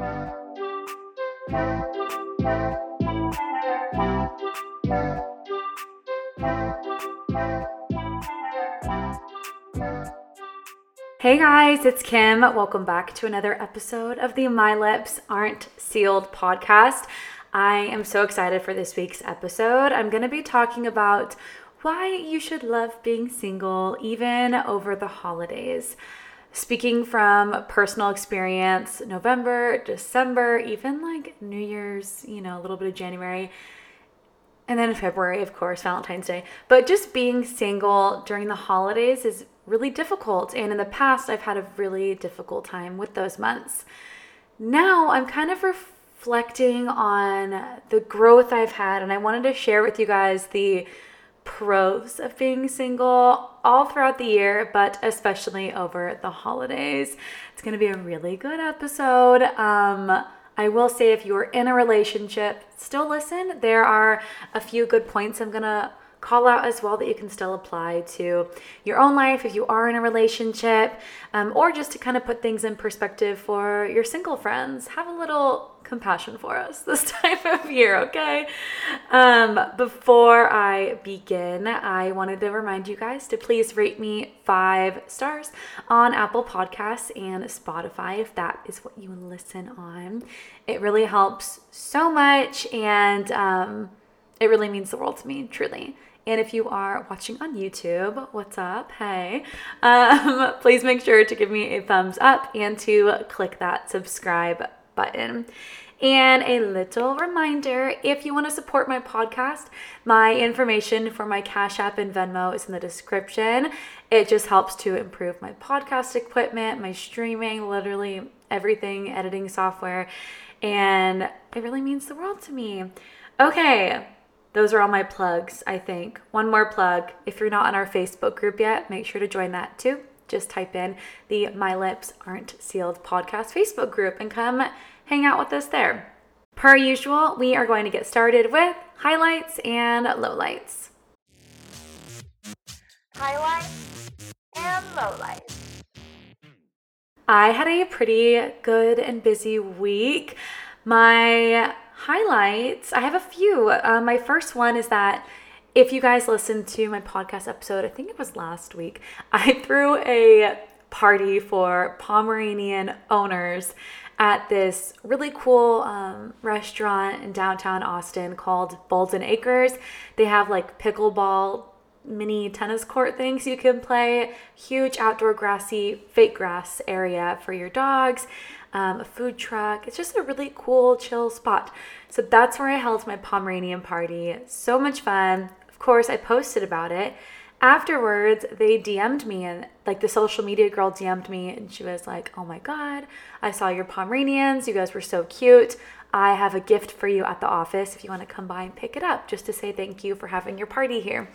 Hey guys, it's Kim. Welcome back to another episode of the My Lips Aren't Sealed podcast. I am so excited for this week's episode. I'm going to be talking about why you should love being single even over the holidays. Speaking from personal experience, November, December, even like New Year's, you know, a little bit of January, and then February, of course, Valentine's Day. But just being single during the holidays is really difficult. And in the past, I've had a really difficult time with those months. Now I'm kind of reflecting on the growth I've had, and I wanted to share with you guys the pros of being single all throughout the year, but especially over the holidays. It's going to be a really good episode. Um, I will say if you're in a relationship, still listen. There are a few good points I'm going to call out as well that you can still apply to your own life if you are in a relationship, um, or just to kind of put things in perspective for your single friends. Have a little compassion for us this time of year, okay? Um, before I begin, I wanted to remind you guys to please rate me five stars on Apple Podcasts and Spotify if that is what you listen on. It really helps so much and um, it really means the world to me, truly. And if you are watching on YouTube, what's up? Hey, um, please make sure to give me a thumbs up and to click that subscribe button. And a little reminder if you want to support my podcast, my information for my Cash App and Venmo is in the description. It just helps to improve my podcast equipment, my streaming, literally everything, editing software. And it really means the world to me. Okay, those are all my plugs, I think. One more plug if you're not on our Facebook group yet, make sure to join that too. Just type in the My Lips Aren't Sealed podcast Facebook group and come hang out with us there. Per usual, we are going to get started with highlights and lowlights. Highlights and lowlights. I had a pretty good and busy week. My highlights, I have a few. Uh, my first one is that if you guys listened to my podcast episode, I think it was last week, I threw a party for Pomeranian owners at this really cool um, restaurant in downtown Austin called Bolden Acres. They have like pickleball mini tennis court things you can play, huge outdoor grassy fake grass area for your dogs um, a food truck. It's just a really cool, chill spot. So that's where I held my Pomeranian party. So much fun. Of course, I posted about it. Afterwards, they DM'd me and like the social media girl DM'd me and she was like, Oh my God, I saw your Pomeranians. You guys were so cute. I have a gift for you at the office if you want to come by and pick it up just to say thank you for having your party here.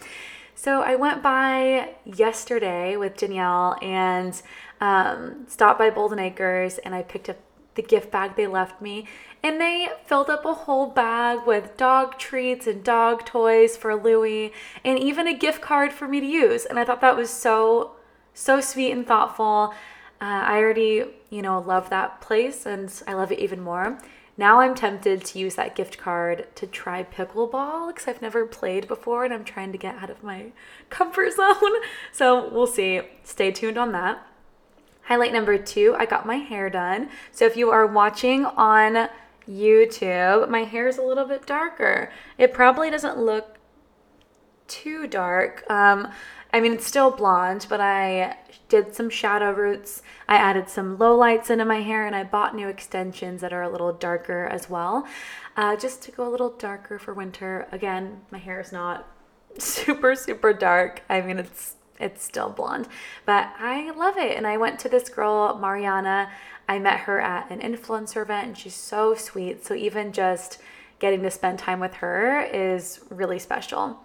So I went by yesterday with Danielle and um, stopped by Bolden Acres and I picked up the gift bag they left me. And they filled up a whole bag with dog treats and dog toys for Louie and even a gift card for me to use. And I thought that was so, so sweet and thoughtful. Uh, I already, you know, love that place and I love it even more. Now I'm tempted to use that gift card to try pickleball because I've never played before and I'm trying to get out of my comfort zone. So we'll see. Stay tuned on that. Highlight number two, I got my hair done. So if you are watching on YouTube, my hair is a little bit darker. It probably doesn't look too dark. Um, I mean, it's still blonde, but I did some shadow roots. I added some low lights into my hair and I bought new extensions that are a little darker as well, uh, just to go a little darker for winter. Again, my hair is not super, super dark. I mean, it's it's still blonde, but I love it. And I went to this girl, Mariana. I met her at an influencer event and she's so sweet. So even just getting to spend time with her is really special.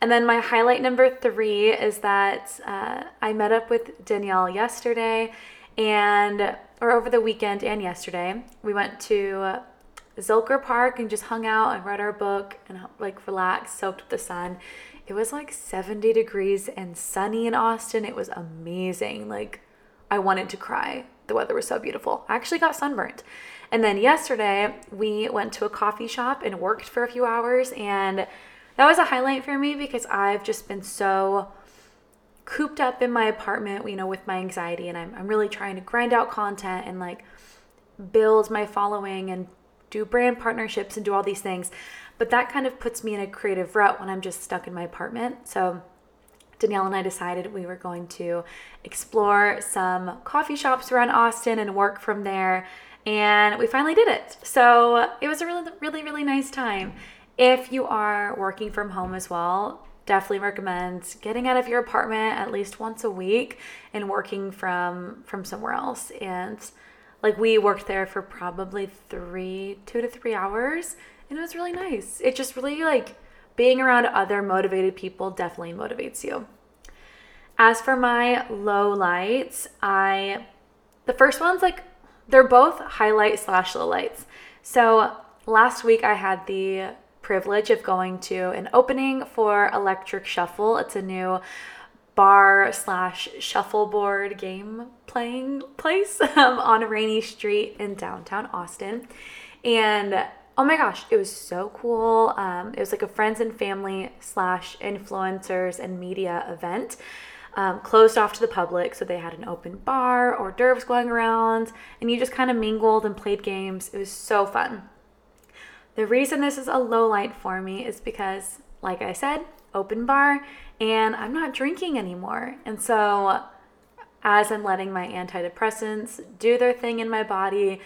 And then my highlight number three is that uh, I met up with Danielle yesterday and, or over the weekend and yesterday. We went to Zilker Park and just hung out and read our book and like relaxed, soaked with the sun. It was like 70 degrees and sunny in Austin. It was amazing. Like, I wanted to cry. The weather was so beautiful. I actually got sunburnt. And then yesterday, we went to a coffee shop and worked for a few hours. And that was a highlight for me because I've just been so cooped up in my apartment, you know, with my anxiety. And I'm, I'm really trying to grind out content and like build my following and do brand partnerships and do all these things. But that kind of puts me in a creative rut when I'm just stuck in my apartment. So Danielle and I decided we were going to explore some coffee shops around Austin and work from there. And we finally did it. So it was a really, really, really nice time. If you are working from home as well, definitely recommend getting out of your apartment at least once a week and working from from somewhere else and like we worked there for probably three two to three hours and it was really nice it just really like being around other motivated people definitely motivates you as for my low lights i the first one's like they're both highlight slash low lights so last week i had the privilege of going to an opening for Electric Shuffle. It's a new bar slash shuffleboard game playing place um, on Rainey Street in downtown Austin. And oh my gosh, it was so cool. Um, it was like a friends and family slash influencers and media event. Um, closed off to the public, so they had an open bar, hors d'oeuvres going around, and you just kind of mingled and played games. It was so fun. The reason this is a low light for me is because, like I said, open bar, and I'm not drinking anymore. And so, as I'm letting my antidepressants do their thing in my body,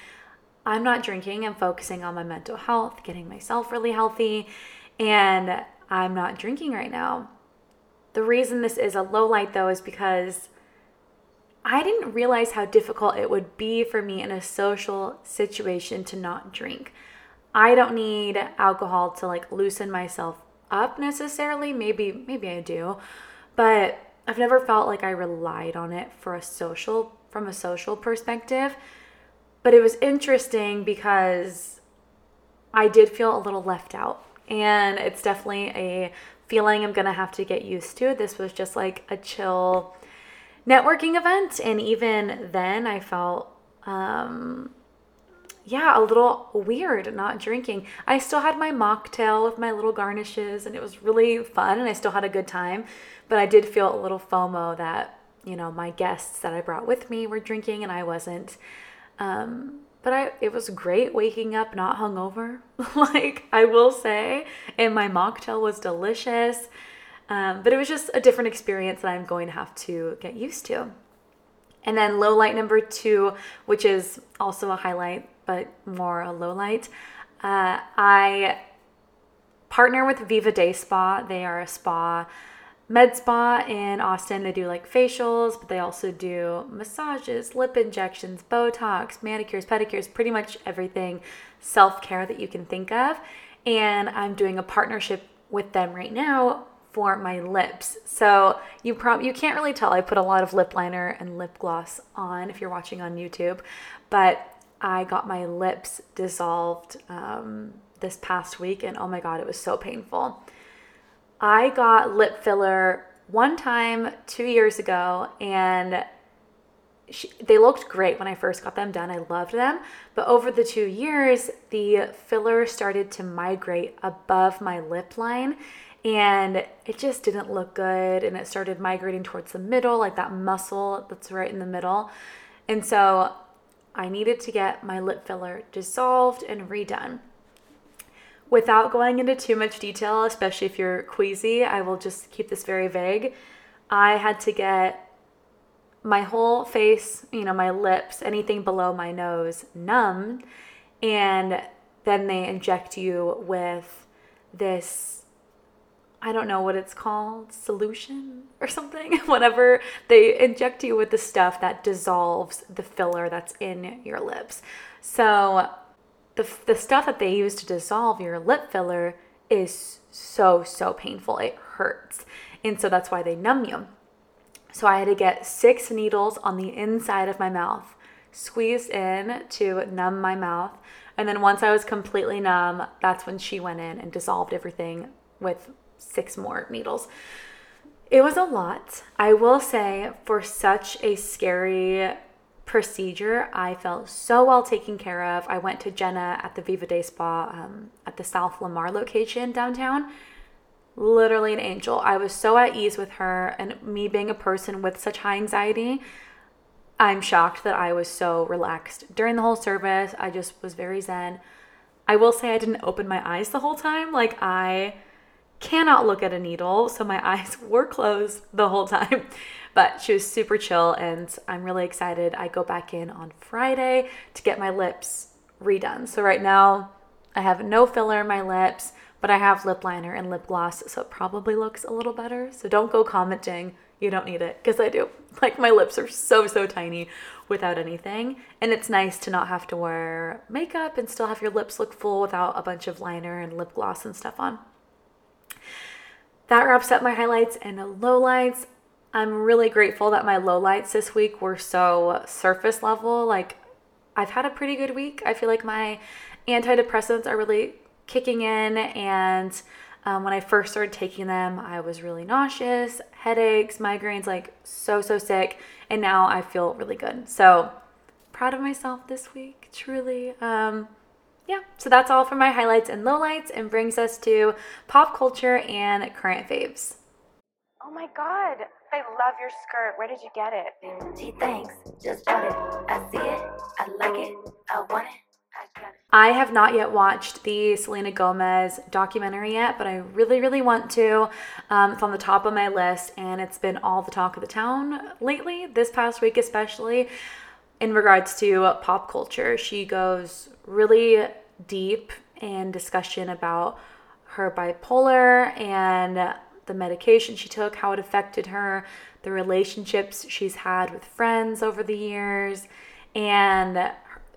I'm not drinking. I'm focusing on my mental health, getting myself really healthy, and I'm not drinking right now. The reason this is a low light though is because I didn't realize how difficult it would be for me in a social situation to not drink. I don't need alcohol to like loosen myself up necessarily. Maybe maybe I do. But I've never felt like I relied on it for a social from a social perspective. But it was interesting because I did feel a little left out. And it's definitely a feeling I'm going to have to get used to. This was just like a chill networking event and even then I felt um yeah, a little weird not drinking. I still had my mocktail with my little garnishes and it was really fun and I still had a good time. But I did feel a little FOMO that, you know, my guests that I brought with me were drinking and I wasn't. Um, but I it was great waking up not hungover. like I will say, and my mocktail was delicious. Um, but it was just a different experience that I'm going to have to get used to. And then low light number two, which is also a highlight but more a low light. Uh, I partner with Viva Day Spa. They are a spa, med spa in Austin. They do like facials, but they also do massages, lip injections, Botox, manicures, pedicures, pretty much everything self care that you can think of. And I'm doing a partnership with them right now for my lips. So you prob you can't really tell I put a lot of lip liner and lip gloss on if you're watching on YouTube, but I got my lips dissolved um, this past week, and oh my god, it was so painful. I got lip filler one time two years ago, and she, they looked great when I first got them done. I loved them. But over the two years, the filler started to migrate above my lip line and it just didn't look good. And it started migrating towards the middle, like that muscle that's right in the middle. And so I needed to get my lip filler dissolved and redone. Without going into too much detail, especially if you're queasy, I will just keep this very vague. I had to get my whole face, you know, my lips, anything below my nose numb. And then they inject you with this I don't know what it's called, solution or something. Whatever they inject you with the stuff that dissolves the filler that's in your lips. So the the stuff that they use to dissolve your lip filler is so so painful. It hurts. And so that's why they numb you. So I had to get 6 needles on the inside of my mouth, squeezed in to numb my mouth. And then once I was completely numb, that's when she went in and dissolved everything with six more needles. It was a lot. I will say, for such a scary procedure, I felt so well taken care of. I went to Jenna at the Viva Day Spa um, at the South Lamar location downtown. Literally an angel. I was so at ease with her, and me being a person with such high anxiety, I'm shocked that I was so relaxed during the whole service. I just was very zen. I will say I didn't open my eyes the whole time. Like, I cannot look at a needle, so my eyes were closed the whole time. But she was super chill, and I'm really excited. I go back in on Friday to get my lips redone. So, right now, I have no filler in my lips, but I have lip liner and lip gloss, so it probably looks a little better. So, don't go commenting you don't need it because I do. Like my lips are so so tiny without anything, and it's nice to not have to wear makeup and still have your lips look full without a bunch of liner and lip gloss and stuff on. That wraps up my highlights and lowlights. I'm really grateful that my lowlights this week were so surface level. Like I've had a pretty good week. I feel like my antidepressants are really kicking in and um, when I first started taking them, I was really nauseous, headaches, migraines, like so, so sick. And now I feel really good. So proud of myself this week, truly. Um, yeah, so that's all for my highlights and lowlights and brings us to pop culture and current faves. Oh my god, I love your skirt. Where did you get it? Gee, thanks. Just bought it. I see it. I like it. I want it. I have not yet watched the Selena Gomez documentary yet, but I really, really want to. Um, it's on the top of my list, and it's been all the talk of the town lately, this past week especially, in regards to pop culture. She goes really deep in discussion about her bipolar and the medication she took, how it affected her, the relationships she's had with friends over the years, and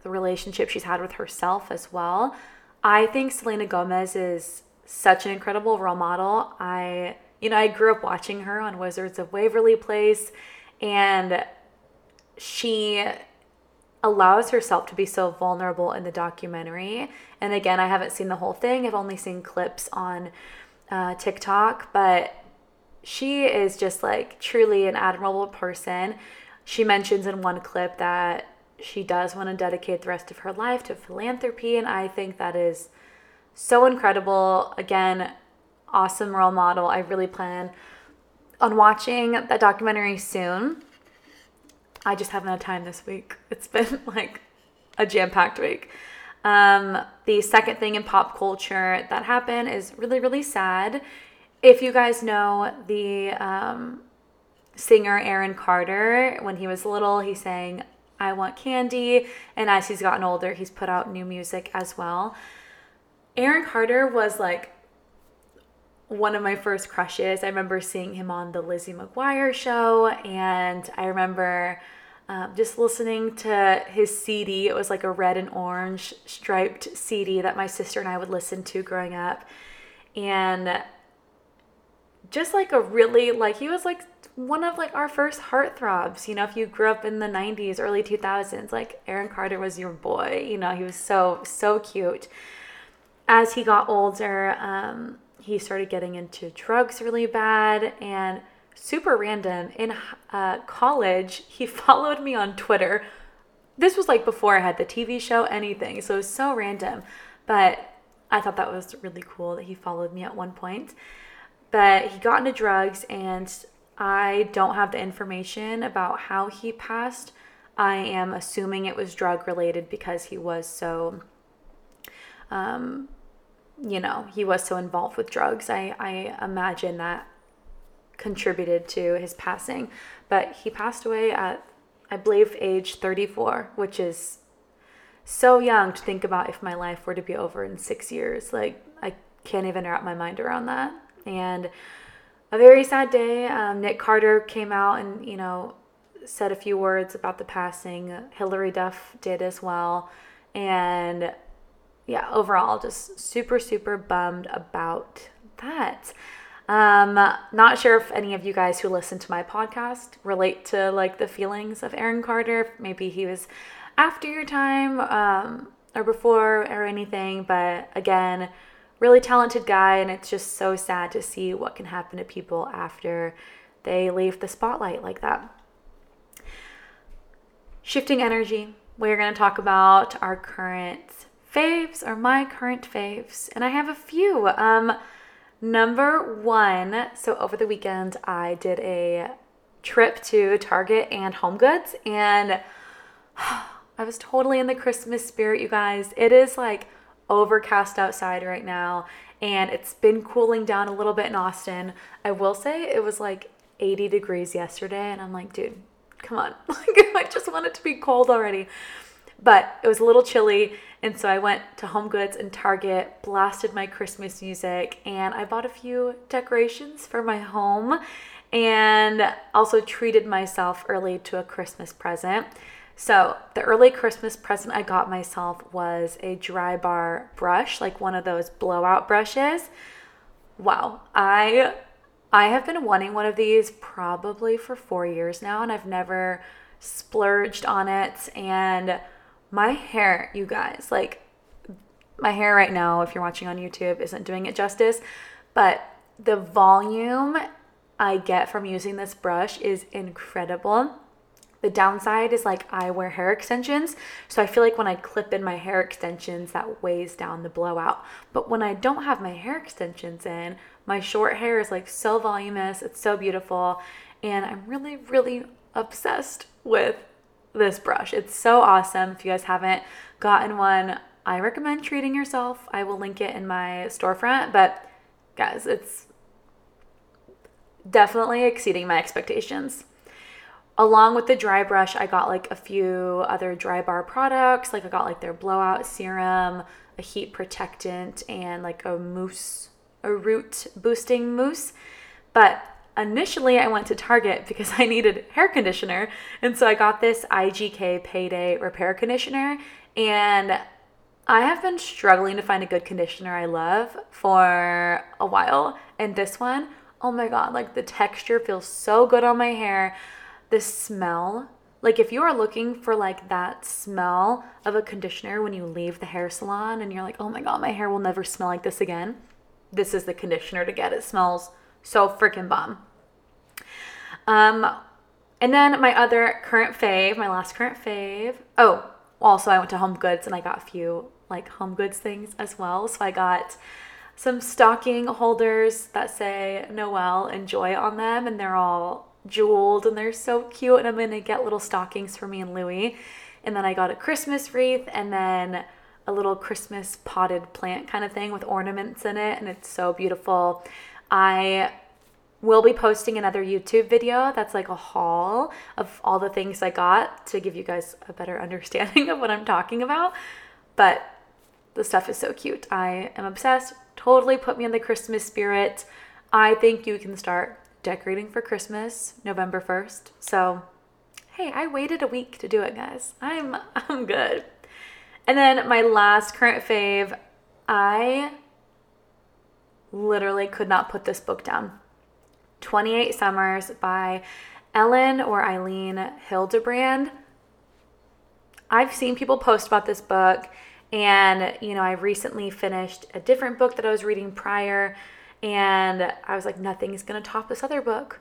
the relationship she's had with herself as well. I think Selena Gomez is such an incredible role model. I, you know, I grew up watching her on Wizards of Waverly Place, and she allows herself to be so vulnerable in the documentary. And again, I haven't seen the whole thing, I've only seen clips on uh, TikTok, but she is just like truly an admirable person. She mentions in one clip that she does want to dedicate the rest of her life to philanthropy. And I think that is so incredible. Again, awesome role model. I really plan on watching that documentary soon. I just haven't had time this week. It's been like a jam packed week. Um, the second thing in pop culture that happened is really, really sad. If you guys know the um, singer Aaron Carter, when he was little, he sang I Want Candy. And as he's gotten older, he's put out new music as well. Aaron Carter was like one of my first crushes. I remember seeing him on the Lizzie McGuire show, and I remember um, just listening to his CD. It was like a red and orange striped CD that my sister and I would listen to growing up. And just like a really, like, he was like one of like our first heartthrobs. You know, if you grew up in the 90s, early 2000s, like Aaron Carter was your boy. You know, he was so, so cute. As he got older, um, he started getting into drugs really bad and super random. In uh, college, he followed me on Twitter. This was like before I had the TV show, anything. So it was so random. But I thought that was really cool that he followed me at one point. But he got into drugs and I don't have the information about how he passed. I am assuming it was drug related because he was so, um, you know, he was so involved with drugs. I, I imagine that contributed to his passing. But he passed away at, I believe, age 34, which is so young to think about if my life were to be over in six years. Like, I can't even wrap my mind around that. And a very sad day. Um, Nick Carter came out and, you know, said a few words about the passing. Hilary Duff did as well. And yeah, overall, just super, super bummed about that. Um, not sure if any of you guys who listen to my podcast relate to like the feelings of Aaron Carter. Maybe he was after your time um, or before or anything, but again, really talented guy, and it's just so sad to see what can happen to people after they leave the spotlight like that. shifting energy. We're going to talk about our current faves or my current faves, and I have a few. Um, number one, so over the weekend, I did a trip to Target and Home Goods, and I was totally in the Christmas spirit, you guys. It is like overcast outside right now, and it's been cooling down a little bit in Austin. I will say it was like 80 degrees yesterday, and I'm like, dude, come on. Like, I just want it to be cold already. But it was a little chilly, and so I went to Home Goods and Target, blasted my Christmas music, and I bought a few decorations for my home and also treated myself early to a Christmas present. So, the early Christmas present I got myself was a Drybar brush, like one of those blowout brushes. Wow, I I have been wanting one of these probably for 4 years now and I've never splurged on it and my hair, you guys, like my hair right now if you're watching on YouTube isn't doing it justice, but the volume I get from using this brush is incredible. The downside is like I wear hair extensions, so I feel like when I clip in my hair extensions, that weighs down the blowout. But when I don't have my hair extensions in, my short hair is like so voluminous, it's so beautiful, and I'm really, really obsessed with this brush. It's so awesome. If you guys haven't gotten one, I recommend treating yourself. I will link it in my storefront, but guys, it's definitely exceeding my expectations along with the dry brush, I got like a few other Drybar products. Like I got like their blowout serum, a heat protectant, and like a mousse, a root boosting mousse. But initially, I went to Target because I needed hair conditioner. And so I got this IGK Payday Repair Conditioner. And I have been struggling to find a good conditioner I love for a while. And this one, oh my God, like the texture feels so good on my hair the smell like if you are looking for like that smell of a conditioner when you leave the hair salon and you're like oh my god my hair will never smell like this again this is the conditioner to get it smells so freaking bomb um and then my other current fave my last current fave oh also i went to home goods and i got a few like home goods things as well so i got some stocking holders that say noel and joy on them and they're all jeweled and they're so cute. And I'm to get little stockings for me and Louie. And then I got a Christmas wreath and then a little Christmas potted plant kind of thing with ornaments in it. And it's so beautiful. I will be posting another YouTube video that's like a haul of all the things I got to give you guys a better understanding of what I'm talking about. But the stuff is so cute. I am obsessed. Totally put me in the Christmas spirit. I think you can start decorating for Christmas November 1st. So, hey, I waited a week to do it, guys. I'm I'm good. And then my last current fave, I literally could not put this book down. 28 Summers by Ellen or Eileen Hildebrand. I've seen people post about this book, and you know, I recently finished a different book that I was reading prior and I was like, nothing is to top this other book.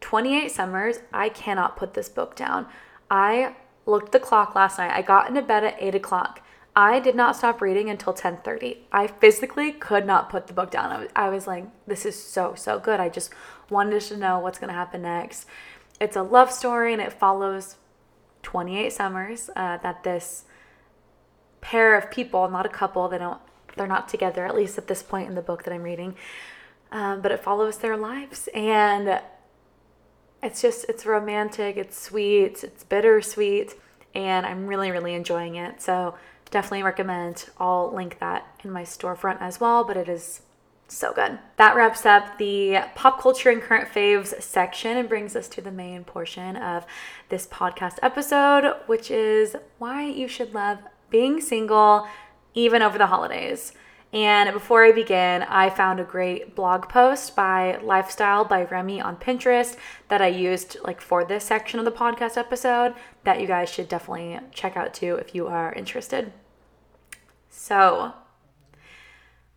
28 Summers, I cannot put this book down. I looked the clock last night. I got into bed at 8 o'clock. I did not stop reading until 10:30. I physically could not put the book down. I was, I was like, this is so so good. I just wanted to know what's going to happen next. It's a love story and it follows 28 summers uh, that this pair of people, not a couple, they don't they're not together, at least at this point in the book that I'm reading. Um, but it follows their lives. And it's just, it's romantic, it's sweet, it's bittersweet. And I'm really, really enjoying it. So definitely recommend. I'll link that in my storefront as well. But it is so good. That wraps up the pop culture and current faves section and brings us to the main portion of this podcast episode, which is why you should love being single even over the holidays. And before I begin, I found a great blog post by Lifestyle by Remy on Pinterest that I used like for this section of the podcast episode that you guys should definitely check out too if you are interested. So,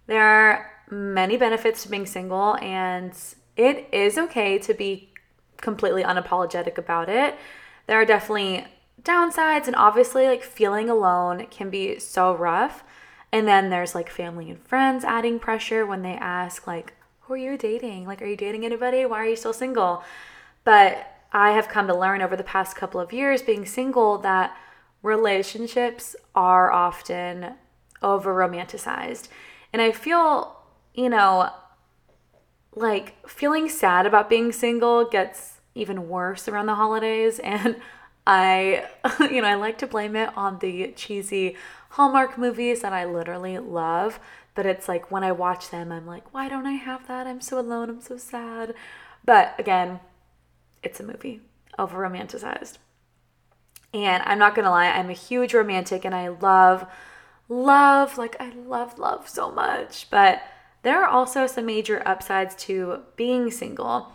there are many benefits to being single and it is okay to be completely unapologetic about it. There are definitely downsides, and obviously, like feeling alone can be so rough. And then there's like family and friends adding pressure when they ask, like, who are you dating? Like, are you dating anybody? Why are you still single? But I have come to learn over the past couple of years being single that relationships are often over romanticized. And I feel, you know, like feeling sad about being single gets even worse around the holidays. And I, you know, I like to blame it on the cheesy Hallmark movies that I literally love. But it's like when I watch them, I'm like, why don't I have that? I'm so alone. I'm so sad. But again, it's a movie over romanticized. And I'm not gonna lie, I'm a huge romantic and I love, love, like I love love so much. But there are also some major upsides to being single.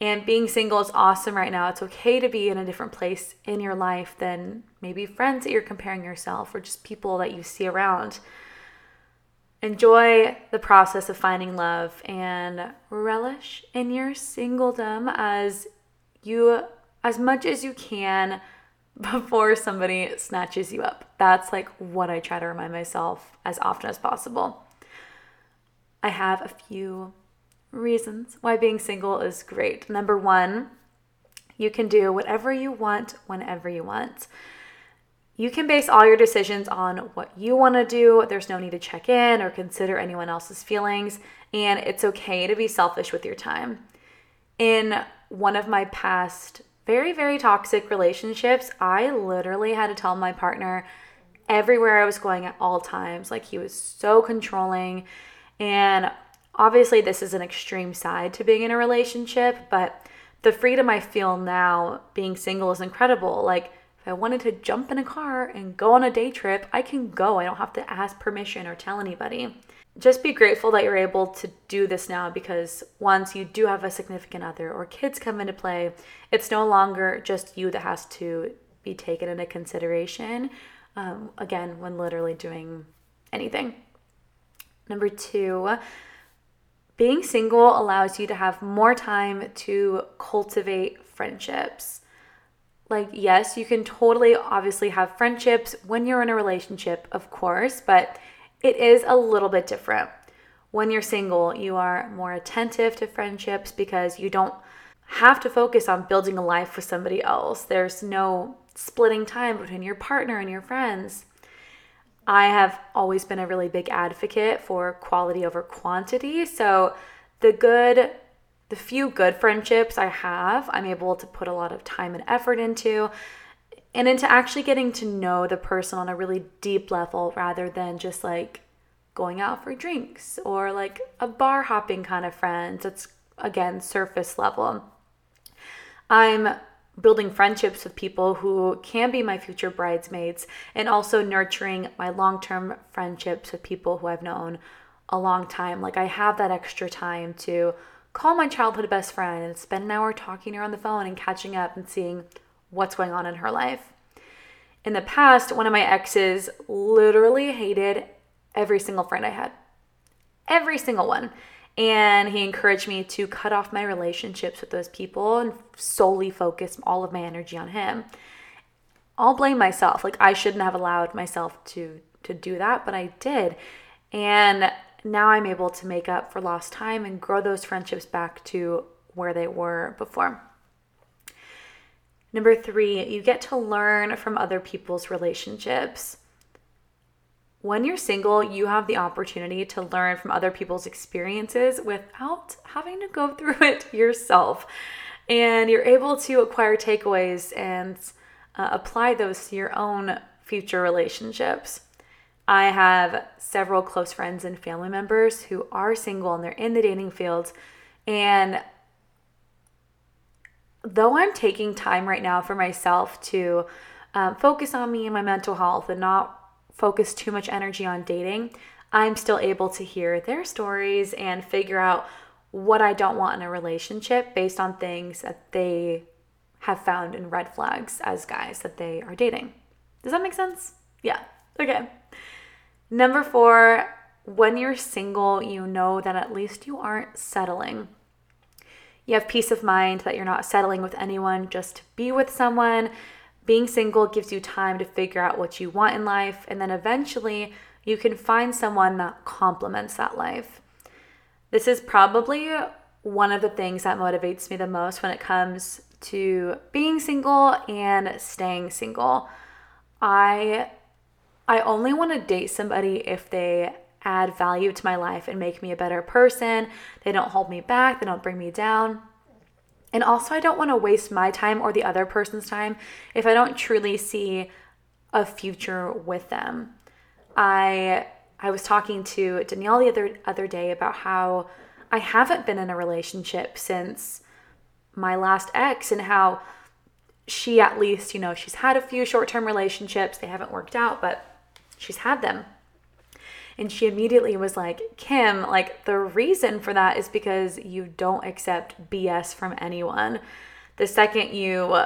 And being single is awesome right now. It's okay to be in a different place in your life than maybe friends that you're comparing yourself or just people that you see around. Enjoy the process of finding love and relish in your singledom as you as much as you can before somebody snatches you up. That's like what I try to remind myself as often as possible. I have a few reasons why being single is great. Number one, you can do whatever you want whenever you want. You can base all your decisions on what you want to do. There's no need to check in or consider anyone else's feelings, and it's okay to be selfish with your time. In one of my past very, very toxic relationships, I literally had to tell my partner everywhere I was going at all times. Like he was so controlling. And obviously, this is an extreme side to being in a relationship, but the freedom I feel now being single is incredible. Like, if I wanted to jump in a car and go on a day trip, I can go. I don't have to ask permission or tell anybody just be grateful that you're able to do this now because once you do have a significant other or kids come into play, it's no longer just you that has to be taken into consideration. Um, again, when literally doing anything. Number two, being single allows you to have more time to cultivate friendships. Like, yes, you can totally obviously have friendships when you're in a relationship, of course, but it is a little bit different. When you're single, you are more attentive to friendships because you don't have to focus on building a life with somebody else. There's no splitting time between your partner and your friends. I have always been a really big advocate for quality over quantity. So, the good, the few good friendships I have, I'm able to put a lot of time and effort into and into actually getting to know the person on a really deep level rather than just like going out for drinks or like a bar hopping kind of friends. It's again surface level. I'm building friendships with people who can be my future bridesmaids and also nurturing my long term friendships with people who I've known a long time. Like I have that extra time to call my childhood best friend and spend an hour talking to her on the phone and catching up and seeing what's going on in her life. In the past, one of my exes literally hated every single friend I had, every single one. And he encouraged me to cut off my relationships with those people and solely focus all of my energy on him. I'll blame myself. Like I shouldn't have allowed myself to to do that, but I did. And now I'm able to make up for lost time and grow those friendships back to where they were before. Number three, you get to learn from other people's relationships. When you're single, you have the opportunity to learn from other people's experiences without having to go through it yourself. And you're able to acquire takeaways and uh, apply those to your own future relationships. I have several close friends and family members who are single and they're in the dating field. And though I'm taking time right now for myself to um, focus on me and my mental health and not focus too much energy on dating, I'm still able to hear their stories and figure out what I don't want in a relationship based on things that they have found in red flags as guys that they are dating. Does that make sense? Yeah. Okay. Number four, when you're single, you know that at least you aren't settling You have peace of mind that you're not settling with anyone just to be with someone. Being single gives you time to figure out what you want in life, and then eventually you can find someone that complements that life. This is probably one of the things that motivates me the most when it comes to being single and staying single. I I only want to date somebody if they add value to my life and make me a better person. They don't hold me back, they don't bring me down. And also, I don't want to waste my time or the other person's time if I don't truly see a future with them. I I was talking to Danielle the other other day about how I haven't been in a relationship since my last ex and how she at least, you know, she's had a few short-term relationships. They haven't worked out, but she's had them. And she immediately was like, Kim, like the reason for that is because you don't accept BS from anyone. The second you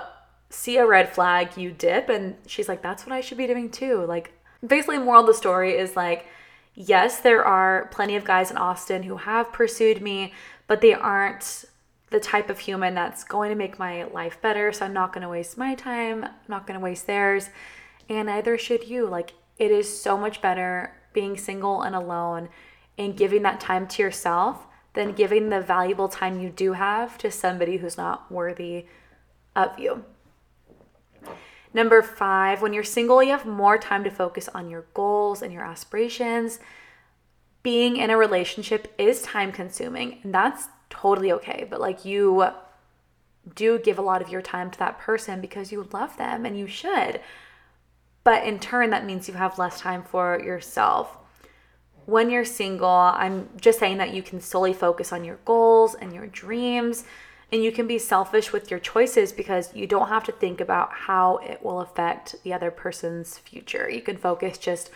see a red flag, you dip. And she's like, that's what I should be doing too. Like, basically, moral of the story is like, yes, there are plenty of guys in Austin who have pursued me, but they aren't the type of human that's going to make my life better. So I'm not going to waste my time, I'm not going to waste theirs. And neither should you. Like, it is so much better being single and alone and giving that time to yourself than giving the valuable time you do have to somebody who's not worthy of you. Number five, when you're single, you have more time to focus on your goals and your aspirations. Being in a relationship is time consuming, and that's totally okay. But like you do give a lot of your time to that person because you love them and you should. But in turn, that means you have less time for yourself. When you're single, I'm just saying that you can solely focus on your goals and your dreams, and you can be selfish with your choices because you don't have to think about how it will affect the other person's future. You can focus just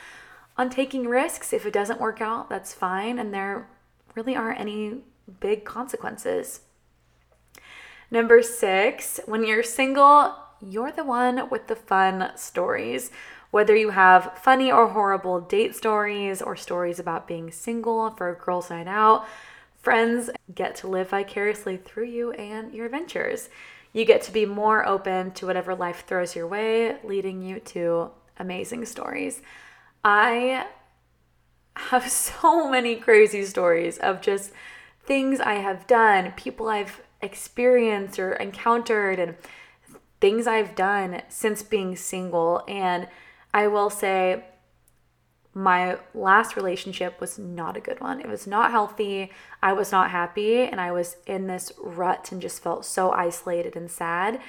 on taking risks. If it doesn't work out, that's fine, and there really aren't any big consequences. Number six, when you're single, you're the one with the fun stories. Whether you have funny or horrible date stories or stories about being single for a girls' night out, friends get to live vicariously through you and your adventures. You get to be more open to whatever life throws your way, leading you to amazing stories. I have so many crazy stories of just things I have done, people I've experienced or encountered, and things I've done since being single. And I will say, my last relationship was not a good one. It was not healthy. I was not happy. And I was in this rut and just felt so isolated and sad.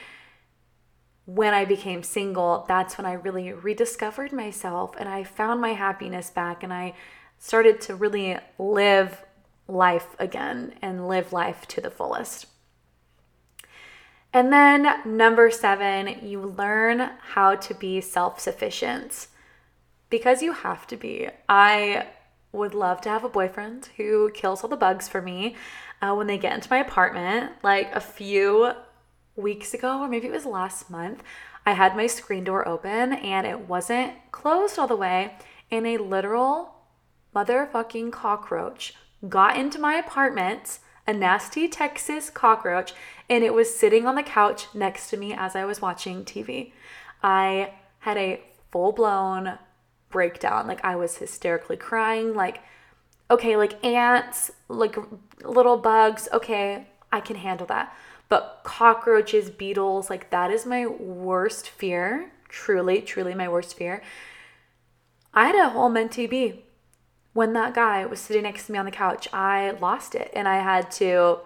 When I became single, that's when I really rediscovered myself and I found my happiness back and I started to really live life again and live life to the fullest. And then number seven, you learn how to be self sufficient because you have to be. I would love to have a boyfriend who kills all the bugs for me uh, when they get into my apartment. Like a few weeks ago, or maybe it was last month, I had my screen door open and it wasn't closed all the way, and a literal motherfucking cockroach got into my apartment a nasty Texas cockroach, and it was sitting on the couch next to me as I was watching TV. I had a full blown breakdown. Like, I was hysterically crying. Like, okay, like ants, like little bugs, okay, I can handle that. But cockroaches, beetles, like, that is my worst fear. Truly, truly my worst fear. I had a whole mentee bee when that guy was sitting next to me on the couch, I lost it and I had to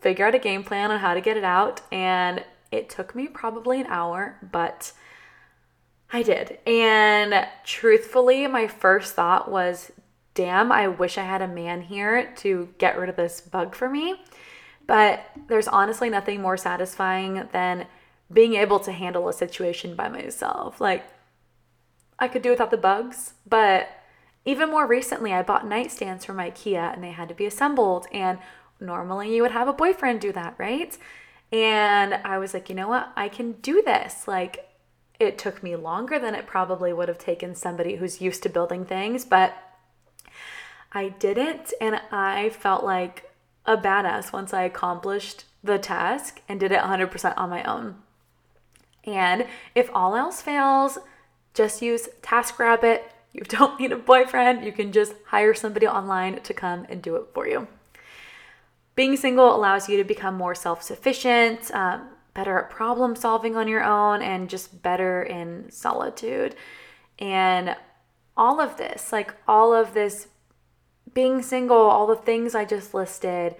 figure out a game plan on how to get it out. And it took me probably an hour, but I did. And truthfully, my first thought was, damn, I wish I had a man here to get rid of this bug for me. But there's honestly nothing more satisfying than being able to handle a situation by myself. Like, I could do without the bugs, but even more recently, I bought nightstands from IKEA and they had to be assembled. And normally you would have a boyfriend do that, right? And I was like, you know what? I can do this. Like, it took me longer than it probably would have taken somebody who's used to building things, but I did it. And I felt like a badass once I accomplished the task and did it 100% on my own. And if all else fails, just use TaskRabbit. You don't need a boyfriend. You can just hire somebody online to come and do it for you. Being single allows you to become more self sufficient, um, better at problem solving on your own, and just better in solitude. And all of this, like all of this being single, all the things I just listed,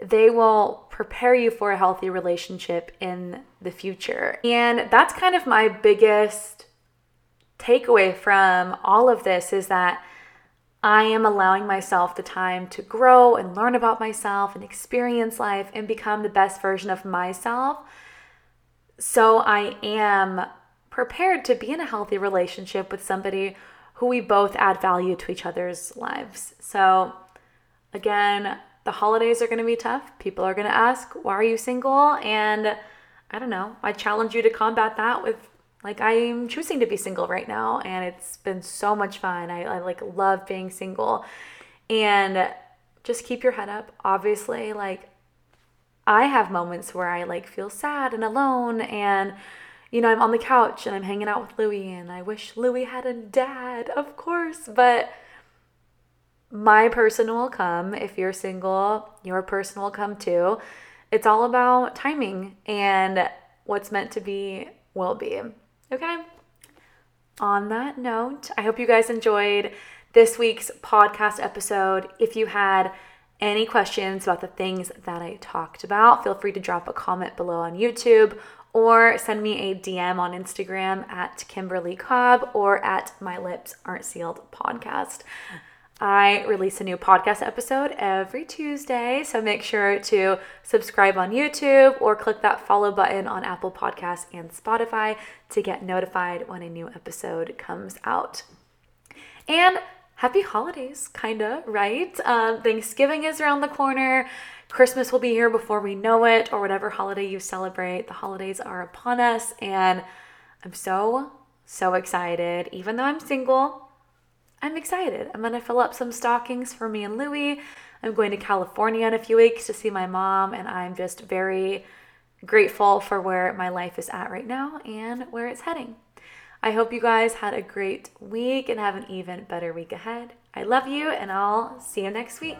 they will prepare you for a healthy relationship in the future. And that's kind of my biggest takeaway from all of this is that I am allowing myself the time to grow and learn about myself and experience life and become the best version of myself. So I am prepared to be in a healthy relationship with somebody who we both add value to each other's lives. So, again, the holidays are going to be tough. People are going to ask, Why are you single? And I don't know. I challenge you to combat that with like I'm choosing to be single right now and it's been so much fun. I, I like love being single. And just keep your head up. Obviously, like I have moments where I like feel sad and alone and you know, I'm on the couch and I'm hanging out with Louie and I wish Louie had a dad, of course, but my person will come. If you're single, your person will come too. It's all about timing and what's meant to be will be. Okay? On that note, I hope you guys enjoyed this week's podcast episode. If you had any questions about the things that I talked about, feel free to drop a comment below on YouTube or send me a DM on Instagram at Kimberly Cobb or at My Lips Aren't Sealed podcast. I release a new podcast episode every Tuesday, so make sure to subscribe on YouTube or click that follow button on Apple Podcasts and Spotify to get notified when a new episode comes out. And happy holidays, kinda, right? Um, Thanksgiving is around the corner. Christmas will be here before we know it, or whatever holiday you celebrate. The holidays are upon us, and I'm so, so excited. Even though I'm single, I'm excited. I'm going to fill up some stockings for me and Louie. I'm going to California in a few weeks to see my mom, and I'm just very grateful for where my life is at right now and where it's heading. I hope you guys had a great week and have an even better week ahead. I love you, and I'll see you next week.